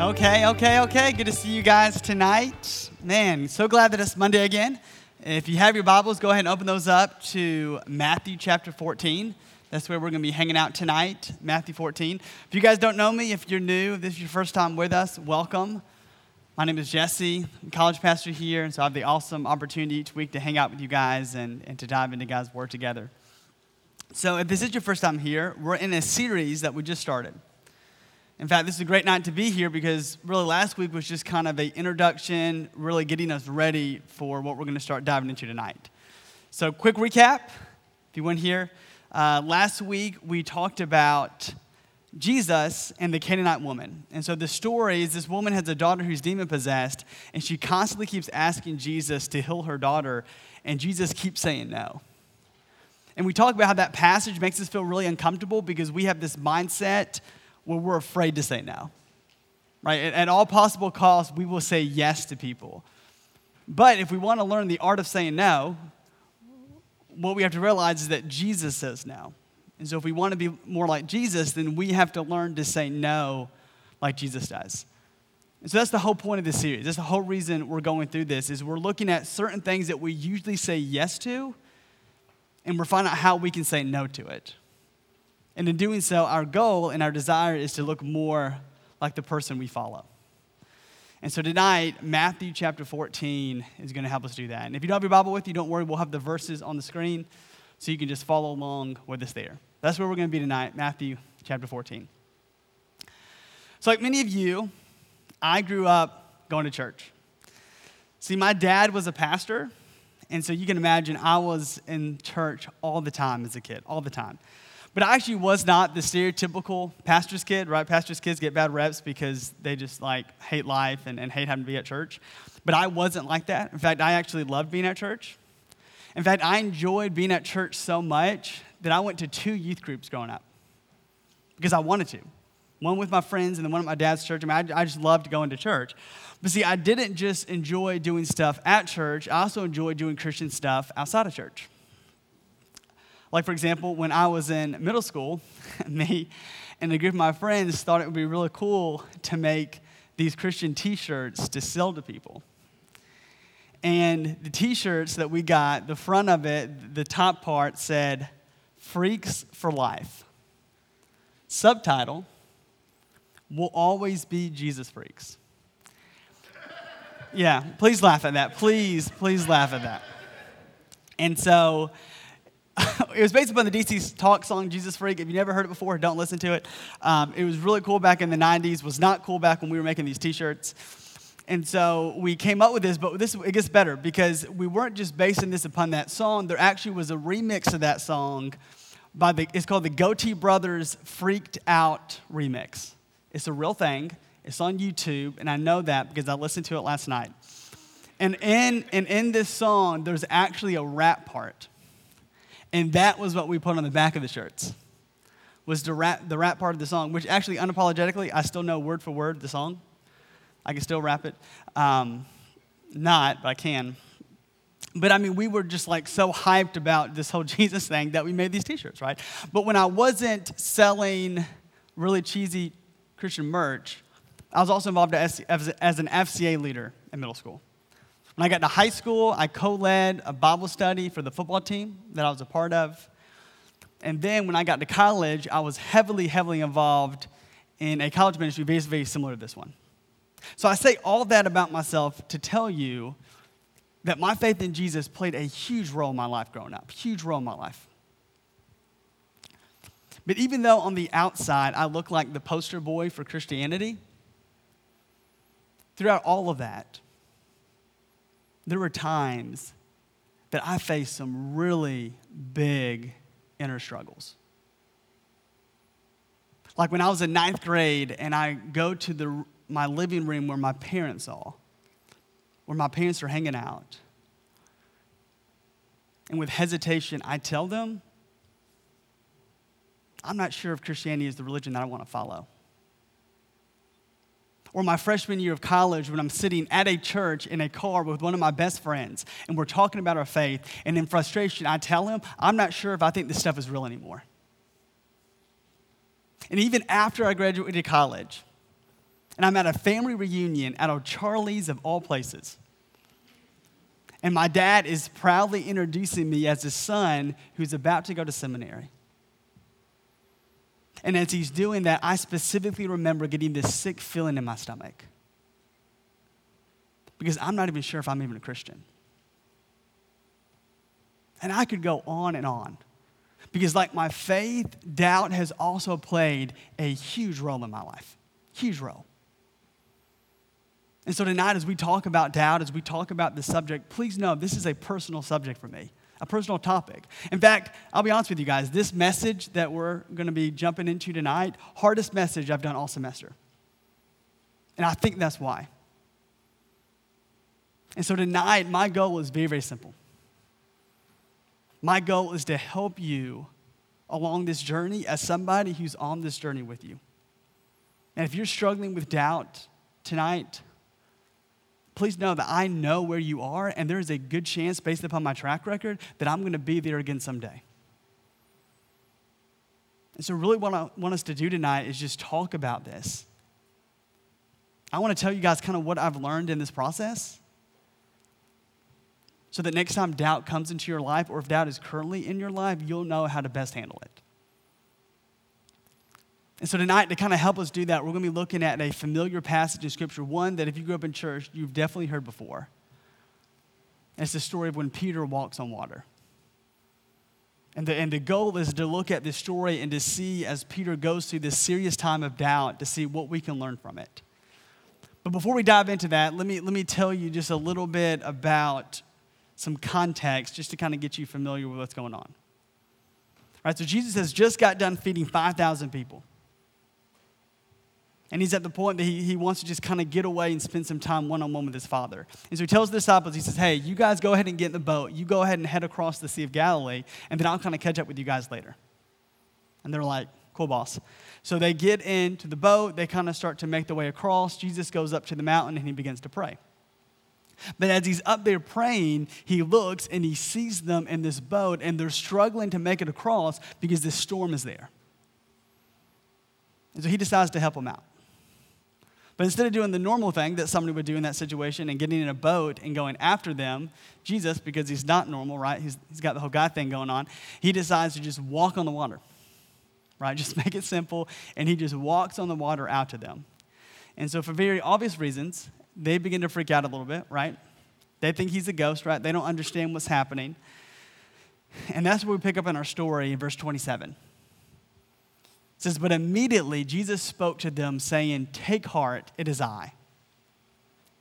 Okay, okay, okay. Good to see you guys tonight. Man, so glad that it's Monday again. If you have your Bibles, go ahead and open those up to Matthew chapter 14. That's where we're going to be hanging out tonight, Matthew 14. If you guys don't know me, if you're new, if this is your first time with us, welcome. My name is Jesse, I'm college pastor here, and so I have the awesome opportunity each week to hang out with you guys and, and to dive into God's Word together. So, if this is your first time here, we're in a series that we just started. In fact, this is a great night to be here because really last week was just kind of an introduction, really getting us ready for what we're going to start diving into tonight. So, quick recap if you weren't here. Uh, last week we talked about Jesus and the Canaanite woman. And so the story is this woman has a daughter who's demon possessed, and she constantly keeps asking Jesus to heal her daughter, and Jesus keeps saying no. And we talk about how that passage makes us feel really uncomfortable because we have this mindset where we're afraid to say no. Right? At all possible costs, we will say yes to people. But if we want to learn the art of saying no, what we have to realize is that Jesus says no. And so if we want to be more like Jesus, then we have to learn to say no like Jesus does. And so that's the whole point of this series. That's the whole reason we're going through this is we're looking at certain things that we usually say yes to, and we're finding out how we can say no to it. And in doing so, our goal and our desire is to look more like the person we follow. And so tonight, Matthew chapter 14 is going to help us do that. And if you don't have your Bible with you, don't worry, we'll have the verses on the screen so you can just follow along with us there. That's where we're going to be tonight, Matthew chapter 14. So, like many of you, I grew up going to church. See, my dad was a pastor, and so you can imagine I was in church all the time as a kid, all the time. But I actually was not the stereotypical pastor's kid, right? Pastor's kids get bad reps because they just like hate life and, and hate having to be at church. But I wasn't like that. In fact, I actually loved being at church. In fact, I enjoyed being at church so much that I went to two youth groups growing up because I wanted to. One with my friends and then one at my dad's church. I mean, I, I just loved going to church. But see, I didn't just enjoy doing stuff at church, I also enjoyed doing Christian stuff outside of church. Like, for example, when I was in middle school, me and a group of my friends thought it would be really cool to make these Christian t shirts to sell to people. And the t shirts that we got, the front of it, the top part said, Freaks for Life. Subtitle, Will Always Be Jesus Freaks. Yeah, please laugh at that. Please, please laugh at that. And so, it was based upon the DC Talk song "Jesus Freak." If you never heard it before, don't listen to it. Um, it was really cool back in the '90s. Was not cool back when we were making these T-shirts. And so we came up with this, but this it gets better because we weren't just basing this upon that song. There actually was a remix of that song by the it's called the Goatee Brothers Freaked Out Remix. It's a real thing. It's on YouTube, and I know that because I listened to it last night. And in, and in this song, there's actually a rap part. And that was what we put on the back of the shirts, was the rap, the rap part of the song, which actually, unapologetically, I still know word for word the song. I can still rap it. Um, not, but I can. But I mean, we were just like so hyped about this whole Jesus thing that we made these t shirts, right? But when I wasn't selling really cheesy Christian merch, I was also involved as, as an FCA leader in middle school. When I got to high school, I co led a Bible study for the football team that I was a part of. And then when I got to college, I was heavily, heavily involved in a college ministry very, very similar to this one. So I say all that about myself to tell you that my faith in Jesus played a huge role in my life growing up, huge role in my life. But even though on the outside I look like the poster boy for Christianity, throughout all of that, there were times that I faced some really big inner struggles. Like when I was in ninth grade and I go to the my living room where my parents are, where my parents are hanging out. And with hesitation, I tell them, I'm not sure if Christianity is the religion that I want to follow. Or my freshman year of college, when I'm sitting at a church in a car with one of my best friends, and we're talking about our faith, and in frustration, I tell him, I'm not sure if I think this stuff is real anymore. And even after I graduated college, And I'm at a family reunion at O'Charlie's of all places. And my dad is proudly introducing me as his son who's about to go to seminary. And as he's doing that, I specifically remember getting this sick feeling in my stomach. Because I'm not even sure if I'm even a Christian. And I could go on and on. Because, like my faith, doubt has also played a huge role in my life. Huge role. And so tonight, as we talk about doubt, as we talk about this subject, please know this is a personal subject for me, a personal topic. In fact, I'll be honest with you guys, this message that we're going to be jumping into tonight, hardest message I've done all semester. And I think that's why. And so tonight, my goal is very, very simple. My goal is to help you along this journey as somebody who's on this journey with you. And if you're struggling with doubt tonight, please know that I know where you are, and there is a good chance, based upon my track record, that I'm going to be there again someday. And so, really, what I want us to do tonight is just talk about this. I want to tell you guys kind of what I've learned in this process so that next time doubt comes into your life, or if doubt is currently in your life, you'll know how to best handle it. And so tonight, to kind of help us do that, we're going to be looking at a familiar passage in Scripture, one that if you grew up in church, you've definitely heard before. And it's the story of when Peter walks on water. And the, and the goal is to look at this story and to see as Peter goes through this serious time of doubt, to see what we can learn from it. But before we dive into that, let me, let me tell you just a little bit about some context just to kind of get you familiar with what's going on. All right, so Jesus has just got done feeding 5,000 people. And he's at the point that he, he wants to just kind of get away and spend some time one on one with his father. And so he tells the disciples, he says, Hey, you guys go ahead and get in the boat. You go ahead and head across the Sea of Galilee, and then I'll kind of catch up with you guys later. And they're like, Cool, boss. So they get into the boat. They kind of start to make their way across. Jesus goes up to the mountain and he begins to pray. But as he's up there praying, he looks and he sees them in this boat, and they're struggling to make it across because this storm is there. And so he decides to help them out. But instead of doing the normal thing that somebody would do in that situation and getting in a boat and going after them, Jesus, because he's not normal, right? He's, he's got the whole God thing going on, he decides to just walk on the water, right? Just make it simple. And he just walks on the water out to them. And so, for very obvious reasons, they begin to freak out a little bit, right? They think he's a ghost, right? They don't understand what's happening. And that's where we pick up in our story in verse 27 says, But immediately Jesus spoke to them, saying, Take heart, it is I.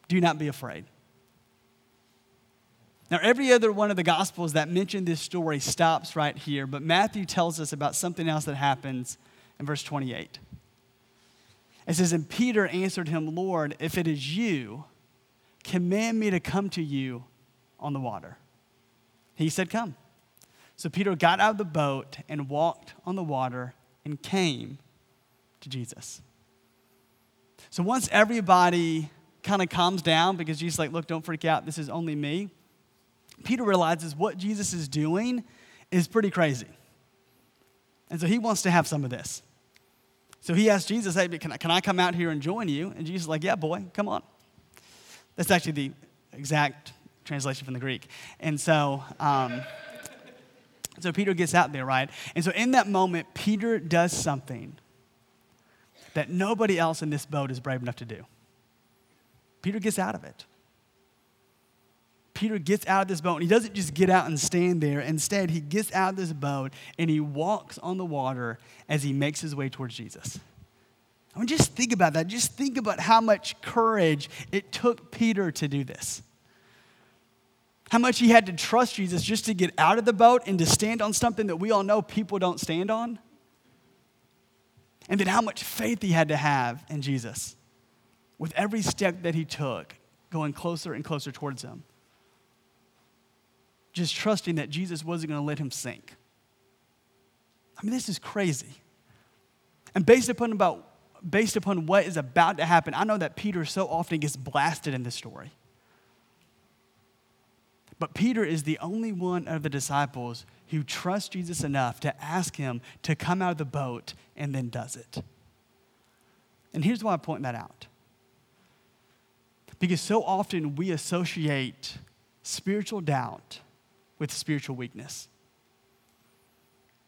Do not be afraid. Now, every other one of the Gospels that mention this story stops right here, but Matthew tells us about something else that happens in verse 28. It says, And Peter answered him, Lord, if it is you, command me to come to you on the water. He said, Come. So Peter got out of the boat and walked on the water and came to Jesus. So once everybody kind of calms down because Jesus like, look, don't freak out, this is only me. Peter realizes what Jesus is doing is pretty crazy. And so he wants to have some of this. So he asks Jesus, hey, can I, can I come out here and join you? And Jesus is like, yeah, boy, come on. That's actually the exact translation from the Greek. And so, um, so Peter gets out there, right? And so in that moment, Peter does something that nobody else in this boat is brave enough to do. Peter gets out of it. Peter gets out of this boat and he doesn't just get out and stand there. Instead, he gets out of this boat and he walks on the water as he makes his way towards Jesus. I mean, just think about that. Just think about how much courage it took Peter to do this how much he had to trust Jesus just to get out of the boat and to stand on something that we all know people don't stand on. And then how much faith he had to have in Jesus with every step that he took, going closer and closer towards him. Just trusting that Jesus wasn't going to let him sink. I mean, this is crazy. And based upon about based upon what is about to happen, I know that Peter so often gets blasted in this story. But Peter is the only one of the disciples who trusts Jesus enough to ask him to come out of the boat and then does it. And here's why I point that out. Because so often we associate spiritual doubt with spiritual weakness.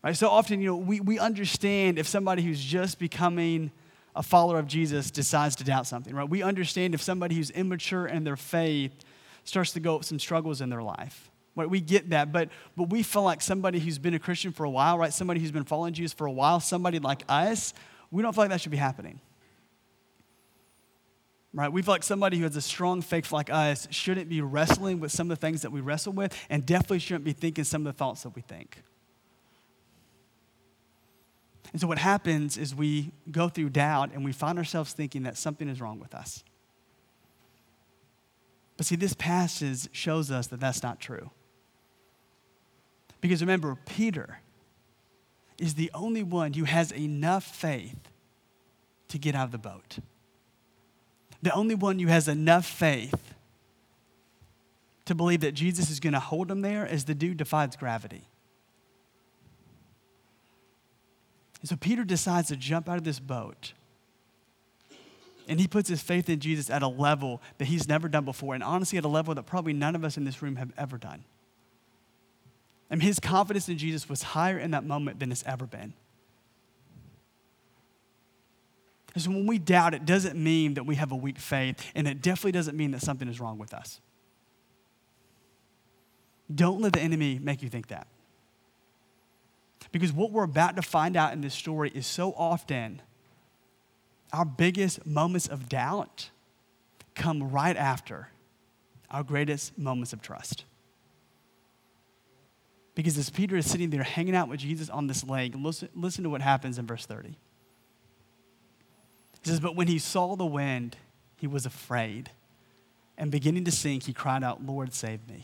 Right? So often, you know, we, we understand if somebody who's just becoming a follower of Jesus decides to doubt something, right? We understand if somebody who's immature in their faith starts to go up some struggles in their life. Right? We get that, but but we feel like somebody who's been a Christian for a while, right? Somebody who's been following Jesus for a while, somebody like us, we don't feel like that should be happening. Right? We feel like somebody who has a strong faith like us shouldn't be wrestling with some of the things that we wrestle with, and definitely shouldn't be thinking some of the thoughts that we think. And so, what happens is we go through doubt and we find ourselves thinking that something is wrong with us. But see, this passage shows us that that's not true. Because remember, Peter is the only one who has enough faith to get out of the boat. The only one who has enough faith to believe that Jesus is going to hold him there as the dude defies gravity. And so Peter decides to jump out of this boat and he puts his faith in Jesus at a level that he's never done before, and honestly, at a level that probably none of us in this room have ever done. And his confidence in Jesus was higher in that moment than it's ever been. And so when we doubt, it doesn't mean that we have a weak faith, and it definitely doesn't mean that something is wrong with us. Don't let the enemy make you think that. Because what we're about to find out in this story is so often our biggest moments of doubt come right after our greatest moments of trust. Because as Peter is sitting there hanging out with Jesus on this lake, listen, listen to what happens in verse 30. He says, But when he saw the wind, he was afraid. And beginning to sink, he cried out, Lord, save me.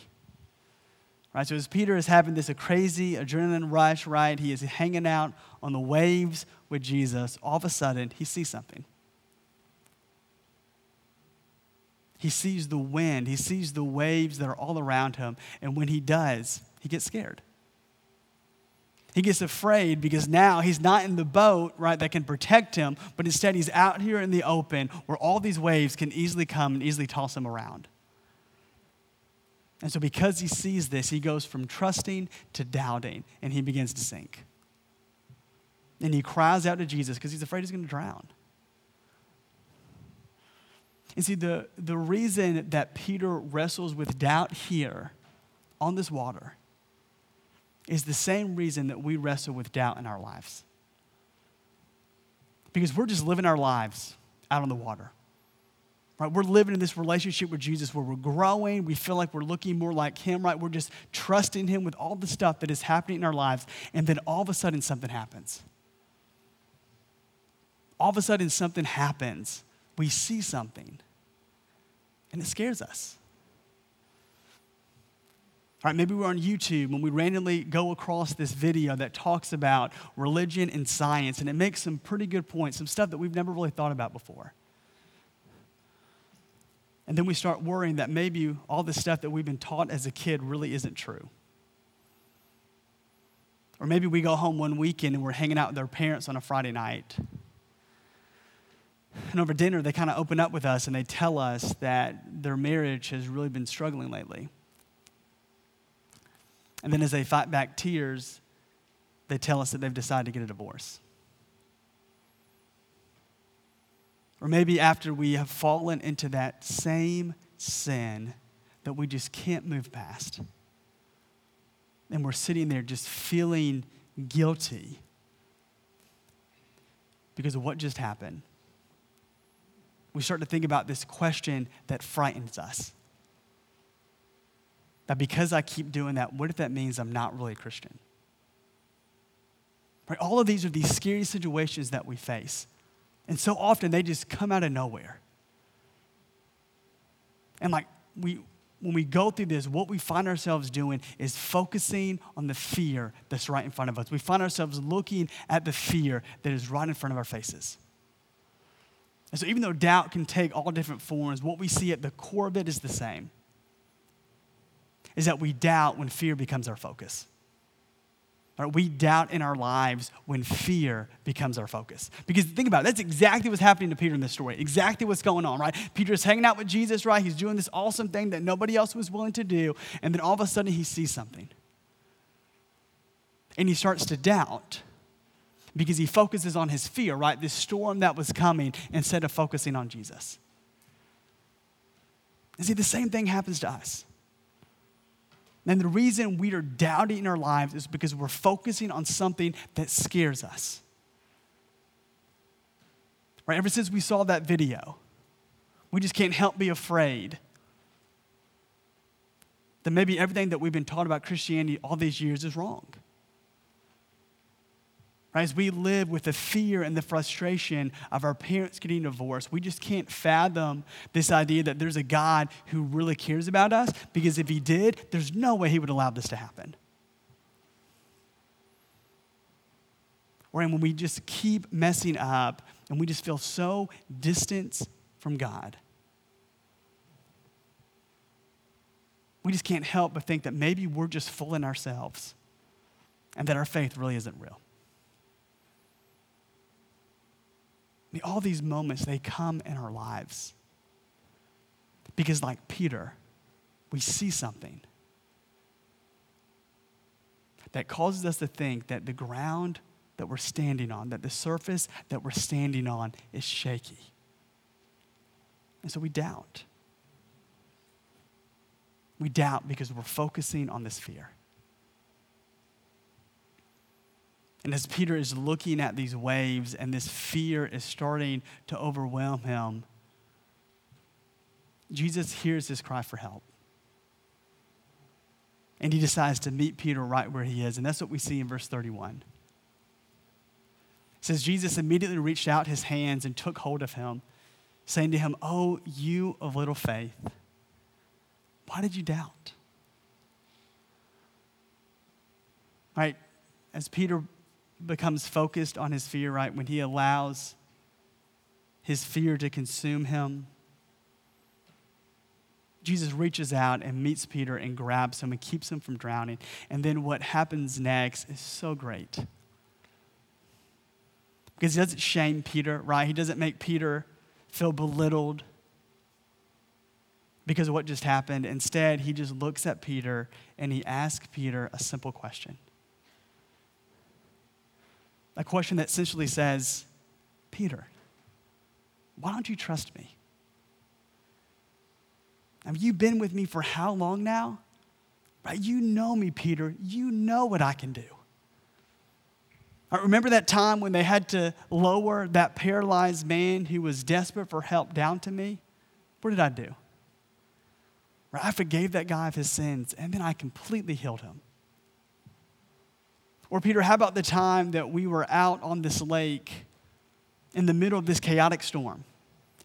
Right? So as Peter is having this a crazy adrenaline rush, right? He is hanging out on the waves with Jesus. All of a sudden, he sees something. He sees the wind, he sees the waves that are all around him, and when he does, he gets scared. He gets afraid because now he's not in the boat, right, that can protect him, but instead he's out here in the open where all these waves can easily come and easily toss him around. And so, because he sees this, he goes from trusting to doubting, and he begins to sink. And he cries out to Jesus because he's afraid he's going to drown. And see, the, the reason that Peter wrestles with doubt here on this water is the same reason that we wrestle with doubt in our lives. Because we're just living our lives out on the water. Right? We're living in this relationship with Jesus where we're growing. We feel like we're looking more like Him, right? We're just trusting Him with all the stuff that is happening in our lives. And then all of a sudden, something happens. All of a sudden, something happens. We see something, and it scares us. All right, maybe we're on YouTube and we randomly go across this video that talks about religion and science, and it makes some pretty good points, some stuff that we've never really thought about before. And then we start worrying that maybe all the stuff that we've been taught as a kid really isn't true. Or maybe we go home one weekend and we're hanging out with our parents on a Friday night. And over dinner, they kind of open up with us and they tell us that their marriage has really been struggling lately. And then as they fight back tears, they tell us that they've decided to get a divorce. Or maybe after we have fallen into that same sin that we just can't move past. And we're sitting there just feeling guilty because of what just happened. We start to think about this question that frightens us. That because I keep doing that, what if that means I'm not really a Christian? Right? All of these are these scary situations that we face. And so often they just come out of nowhere. And like we when we go through this, what we find ourselves doing is focusing on the fear that's right in front of us. We find ourselves looking at the fear that is right in front of our faces. And so, even though doubt can take all different forms, what we see at the core of it is the same is that we doubt when fear becomes our focus. Right? We doubt in our lives when fear becomes our focus. Because think about it, that's exactly what's happening to Peter in this story. Exactly what's going on, right? Peter's hanging out with Jesus, right? He's doing this awesome thing that nobody else was willing to do. And then all of a sudden he sees something. And he starts to doubt because he focuses on his fear, right? This storm that was coming instead of focusing on Jesus. And see, the same thing happens to us. And the reason we are doubting in our lives is because we're focusing on something that scares us. Right? Ever since we saw that video, we just can't help be afraid that maybe everything that we've been taught about Christianity all these years is wrong. Right? As we live with the fear and the frustration of our parents getting divorced, we just can't fathom this idea that there's a God who really cares about us because if He did, there's no way He would allow this to happen. Or when we just keep messing up and we just feel so distant from God. We just can't help but think that maybe we're just fooling ourselves and that our faith really isn't real. All these moments, they come in our lives. Because, like Peter, we see something that causes us to think that the ground that we're standing on, that the surface that we're standing on is shaky. And so we doubt. We doubt because we're focusing on this fear. And as Peter is looking at these waves and this fear is starting to overwhelm him, Jesus hears his cry for help. And he decides to meet Peter right where he is. And that's what we see in verse 31. It says, Jesus immediately reached out his hands and took hold of him, saying to him, Oh, you of little faith, why did you doubt? Right? As Peter becomes focused on his fear, right? When he allows his fear to consume him, Jesus reaches out and meets Peter and grabs him and keeps him from drowning. And then what happens next is so great. Because he doesn't shame Peter, right? He doesn't make Peter feel belittled because of what just happened. Instead, he just looks at Peter and he asks Peter a simple question a question that essentially says, Peter, why don't you trust me? Have you been with me for how long now? Right? You know me, Peter. You know what I can do. I remember that time when they had to lower that paralyzed man who was desperate for help down to me? What did I do? Right? I forgave that guy of his sins, and then I completely healed him. Or, Peter, how about the time that we were out on this lake in the middle of this chaotic storm?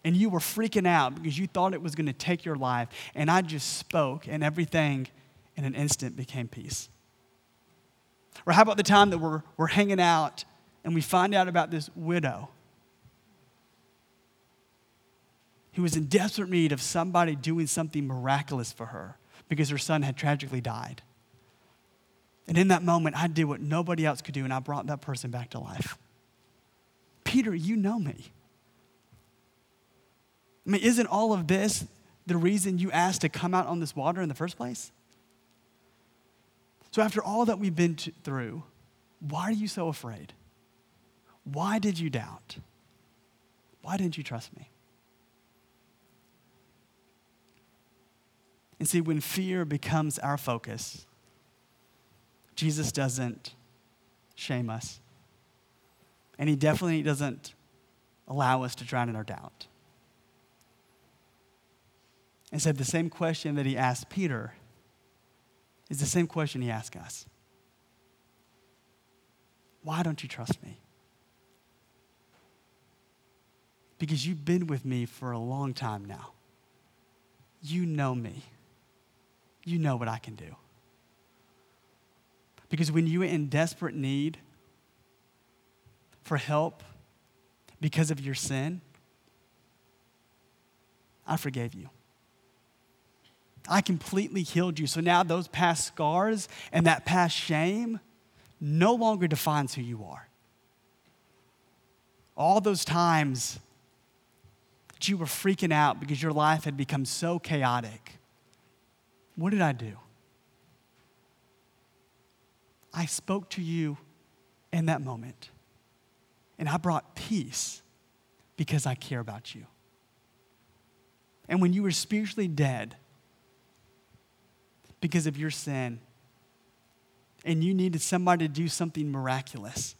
And you were freaking out because you thought it was going to take your life. And I just spoke, and everything in an instant became peace. Or how about the time that we're, we're hanging out and we find out about this widow who was in desperate need of somebody doing something miraculous for her because her son had tragically died. And in that moment, I did what nobody else could do, and I brought that person back to life. Peter, you know me. I mean, isn't all of this the reason you asked to come out on this water in the first place? So, after all that we've been to, through, why are you so afraid? Why did you doubt? Why didn't you trust me? And see, when fear becomes our focus, Jesus doesn't shame us. And he definitely doesn't allow us to drown in our doubt. And said the same question that he asked Peter is the same question he asked us. Why don't you trust me? Because you've been with me for a long time now. You know me. You know what I can do. Because when you are in desperate need for help because of your sin, I forgave you. I completely healed you. So now those past scars and that past shame no longer defines who you are. All those times that you were freaking out because your life had become so chaotic, what did I do? I spoke to you in that moment, and I brought peace because I care about you. And when you were spiritually dead because of your sin, and you needed somebody to do something miraculous,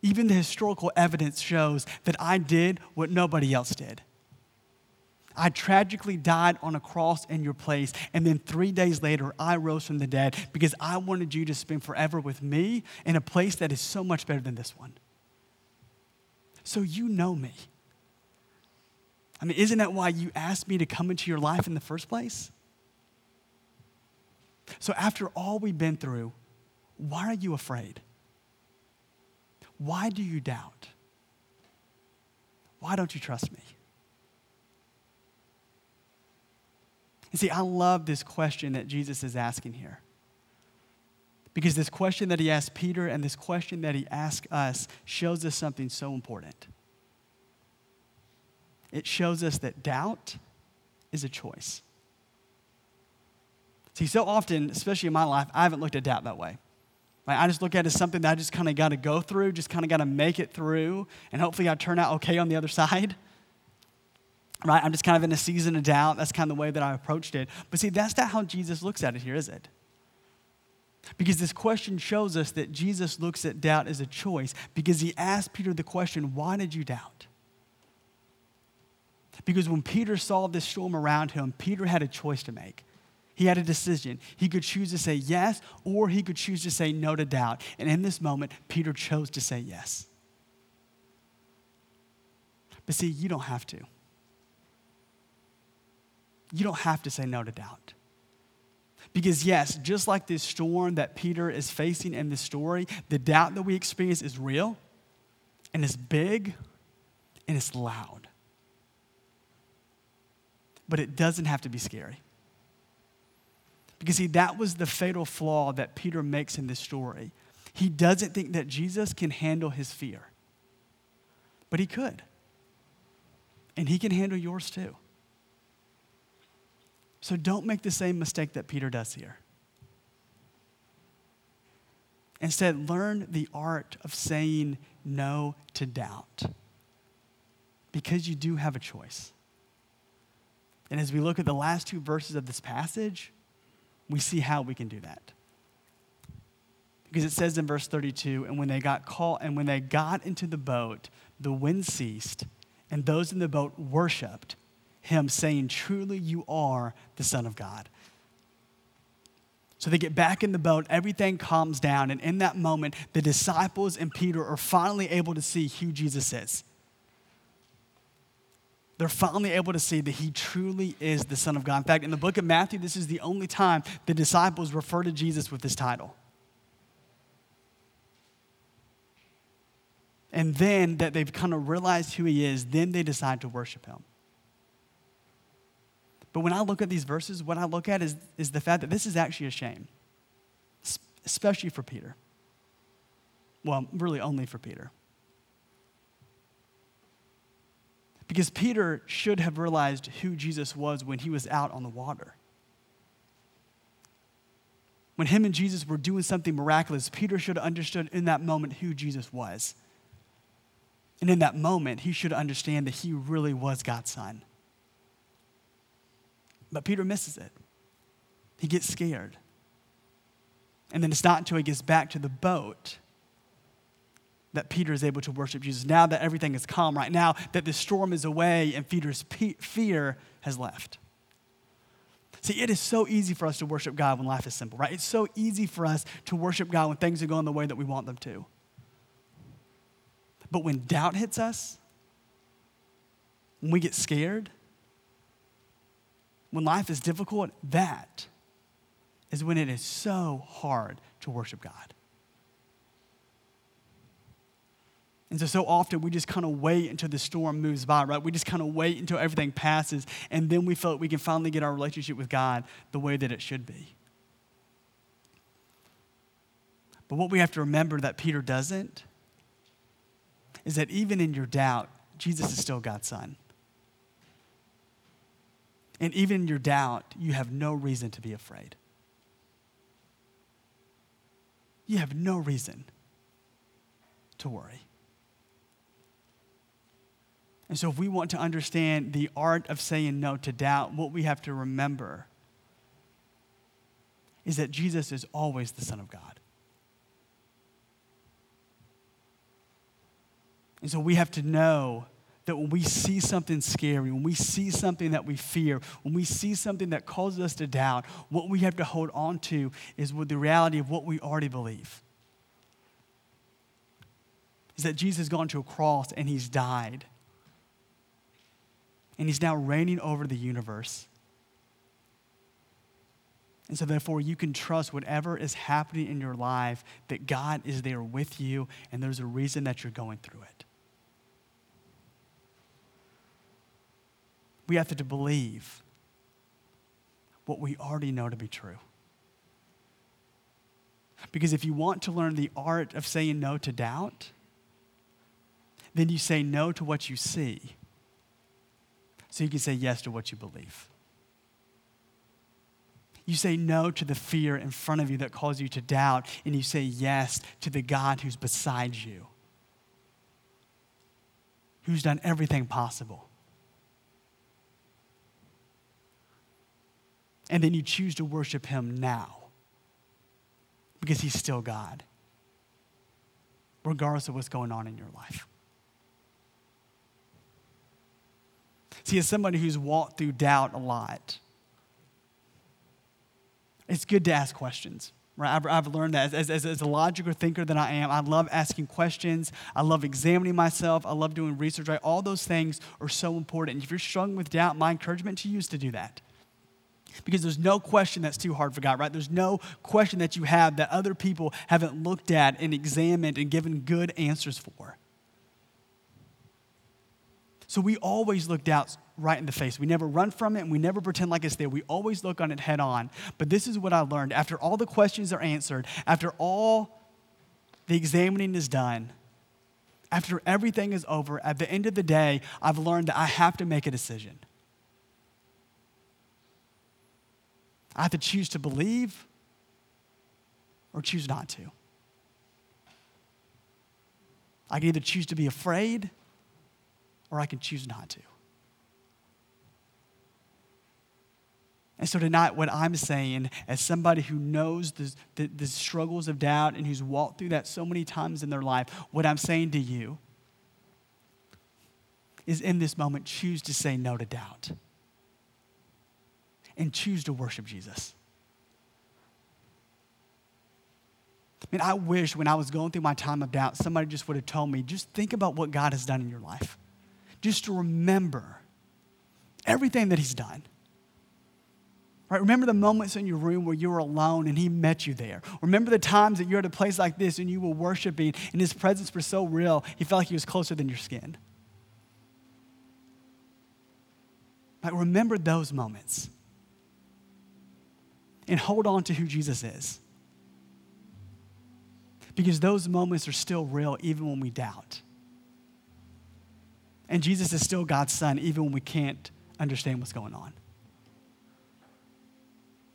even the historical evidence shows that I did what nobody else did. I tragically died on a cross in your place, and then three days later, I rose from the dead because I wanted you to spend forever with me in a place that is so much better than this one. So you know me. I mean, isn't that why you asked me to come into your life in the first place? So, after all we've been through, why are you afraid? Why do you doubt? Why don't you trust me? You see, I love this question that Jesus is asking here. Because this question that he asked Peter and this question that he asked us shows us something so important. It shows us that doubt is a choice. See, so often, especially in my life, I haven't looked at doubt that way. Right? I just look at it as something that I just kind of got to go through, just kind of got to make it through, and hopefully I turn out okay on the other side. Right? I'm just kind of in a season of doubt. That's kind of the way that I approached it. But see, that's not how Jesus looks at it here, is it? Because this question shows us that Jesus looks at doubt as a choice because he asked Peter the question, Why did you doubt? Because when Peter saw this storm around him, Peter had a choice to make. He had a decision. He could choose to say yes, or he could choose to say no to doubt. And in this moment, Peter chose to say yes. But see, you don't have to. You don't have to say no to doubt. Because, yes, just like this storm that Peter is facing in this story, the doubt that we experience is real and it's big and it's loud. But it doesn't have to be scary. Because, see, that was the fatal flaw that Peter makes in this story. He doesn't think that Jesus can handle his fear, but he could. And he can handle yours too. So don't make the same mistake that Peter does here. Instead, learn the art of saying no to doubt because you do have a choice. And as we look at the last two verses of this passage, we see how we can do that. Because it says in verse 32, and when they got caught, and when they got into the boat, the wind ceased, and those in the boat worshiped him, saying, Truly you are the Son of God. So they get back in the boat, everything calms down, and in that moment, the disciples and Peter are finally able to see who Jesus is they're finally able to see that he truly is the Son of God. In fact, in the book of Matthew, this is the only time the disciples refer to Jesus with this title. And then that they've kind of realized who he is, then they decide to worship him. But when I look at these verses, what I look at is, is the fact that this is actually a shame, especially for Peter. Well, really only for Peter. Because Peter should have realized who Jesus was when he was out on the water. When him and Jesus were doing something miraculous, Peter should have understood in that moment who Jesus was. And in that moment, he should understand that he really was God's son. But Peter misses it. He gets scared. And then it's not until he gets back to the boat that Peter is able to worship Jesus. Now that everything is calm, right now that the storm is away and Peter's pe- fear has left. See, it is so easy for us to worship God when life is simple, right? It's so easy for us to worship God when things are going the way that we want them to. But when doubt hits us, when we get scared, when life is difficult, that is when it is so hard to worship God. And so, so often we just kind of wait until the storm moves by, right? We just kind of wait until everything passes, and then we feel like we can finally get our relationship with God the way that it should be. But what we have to remember that Peter doesn't is that even in your doubt, Jesus is still God's son. And even in your doubt, you have no reason to be afraid. You have no reason to worry. And so, if we want to understand the art of saying no to doubt, what we have to remember is that Jesus is always the Son of God. And so, we have to know that when we see something scary, when we see something that we fear, when we see something that causes us to doubt, what we have to hold on to is with the reality of what we already believe. Is that Jesus has gone to a cross and he's died and he's now reigning over the universe. And so, therefore, you can trust whatever is happening in your life that God is there with you, and there's a reason that you're going through it. We have to believe what we already know to be true. Because if you want to learn the art of saying no to doubt, then you say no to what you see so you can say yes to what you believe. You say no to the fear in front of you that calls you to doubt, and you say yes to the God who's beside you, who's done everything possible. And then you choose to worship him now because he's still God, regardless of what's going on in your life. See, as somebody who's walked through doubt a lot, it's good to ask questions. Right? I've, I've learned that as, as, as a logical thinker that I am, I love asking questions. I love examining myself. I love doing research. Right? All those things are so important. And if you're struggling with doubt, my encouragement to you is to do that. Because there's no question that's too hard for God, right? There's no question that you have that other people haven't looked at and examined and given good answers for. So we always look doubt right in the face. We never run from it and we never pretend like it's there. We always look on it head on. But this is what I learned. After all the questions are answered, after all the examining is done, after everything is over, at the end of the day, I've learned that I have to make a decision. I have to choose to believe or choose not to. I can either choose to be afraid or I can choose not to. And so tonight, what I'm saying, as somebody who knows the, the, the, struggles of doubt and who's walked through that so many times in their life, what I'm saying to you is in this moment, choose to say no to doubt and choose to worship Jesus. I mean, I wish when I was going through my time of doubt, somebody just would have told me, just think about what God has done in your life just to remember everything that He's done. Right? Remember the moments in your room where you were alone and He met you there. Remember the times that you're at a place like this and you were worshiping and His presence was so real, He felt like He was closer than your skin. Like, remember those moments and hold on to who Jesus is. Because those moments are still real even when we doubt. And Jesus is still God's son, even when we can't understand what's going on.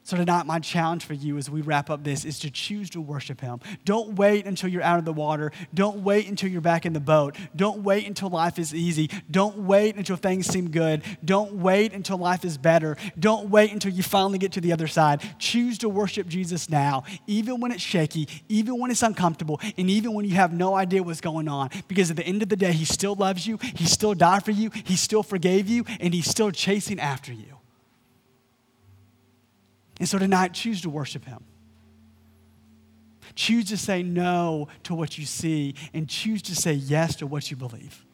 So, tonight, my challenge for you as we wrap up this is to choose to worship Him. Don't wait until you're out of the water. Don't wait until you're back in the boat. Don't wait until life is easy. Don't wait until things seem good. Don't wait until life is better. Don't wait until you finally get to the other side. Choose to worship Jesus now, even when it's shaky, even when it's uncomfortable, and even when you have no idea what's going on. Because at the end of the day, He still loves you, He still died for you, He still forgave you, and He's still chasing after you. And so tonight, choose to worship Him. Choose to say no to what you see and choose to say yes to what you believe.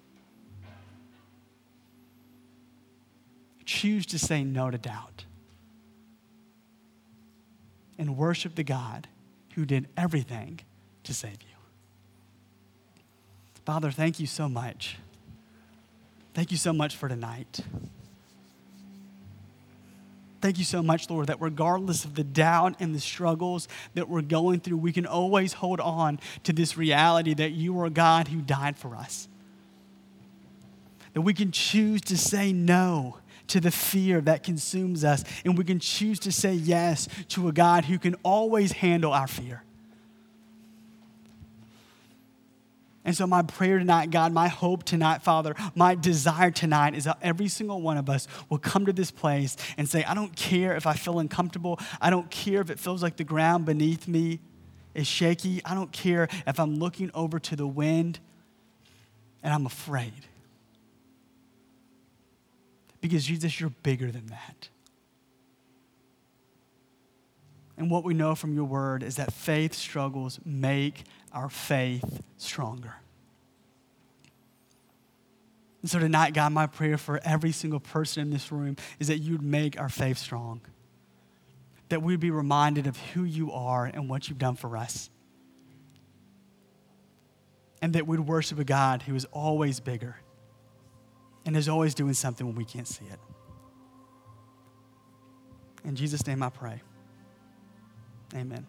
Choose to say no to doubt and worship the God who did everything to save you. Father, thank you so much. Thank you so much for tonight. Thank you so much, Lord, that regardless of the doubt and the struggles that we're going through, we can always hold on to this reality that you are God who died for us. That we can choose to say no to the fear that consumes us, and we can choose to say yes to a God who can always handle our fear. And so, my prayer tonight, God, my hope tonight, Father, my desire tonight is that every single one of us will come to this place and say, I don't care if I feel uncomfortable. I don't care if it feels like the ground beneath me is shaky. I don't care if I'm looking over to the wind and I'm afraid. Because, Jesus, you're bigger than that. And what we know from your word is that faith struggles make our faith stronger. And so tonight, God, my prayer for every single person in this room is that you'd make our faith strong. That we'd be reminded of who you are and what you've done for us. And that we'd worship a God who is always bigger and is always doing something when we can't see it. In Jesus' name I pray. Amen.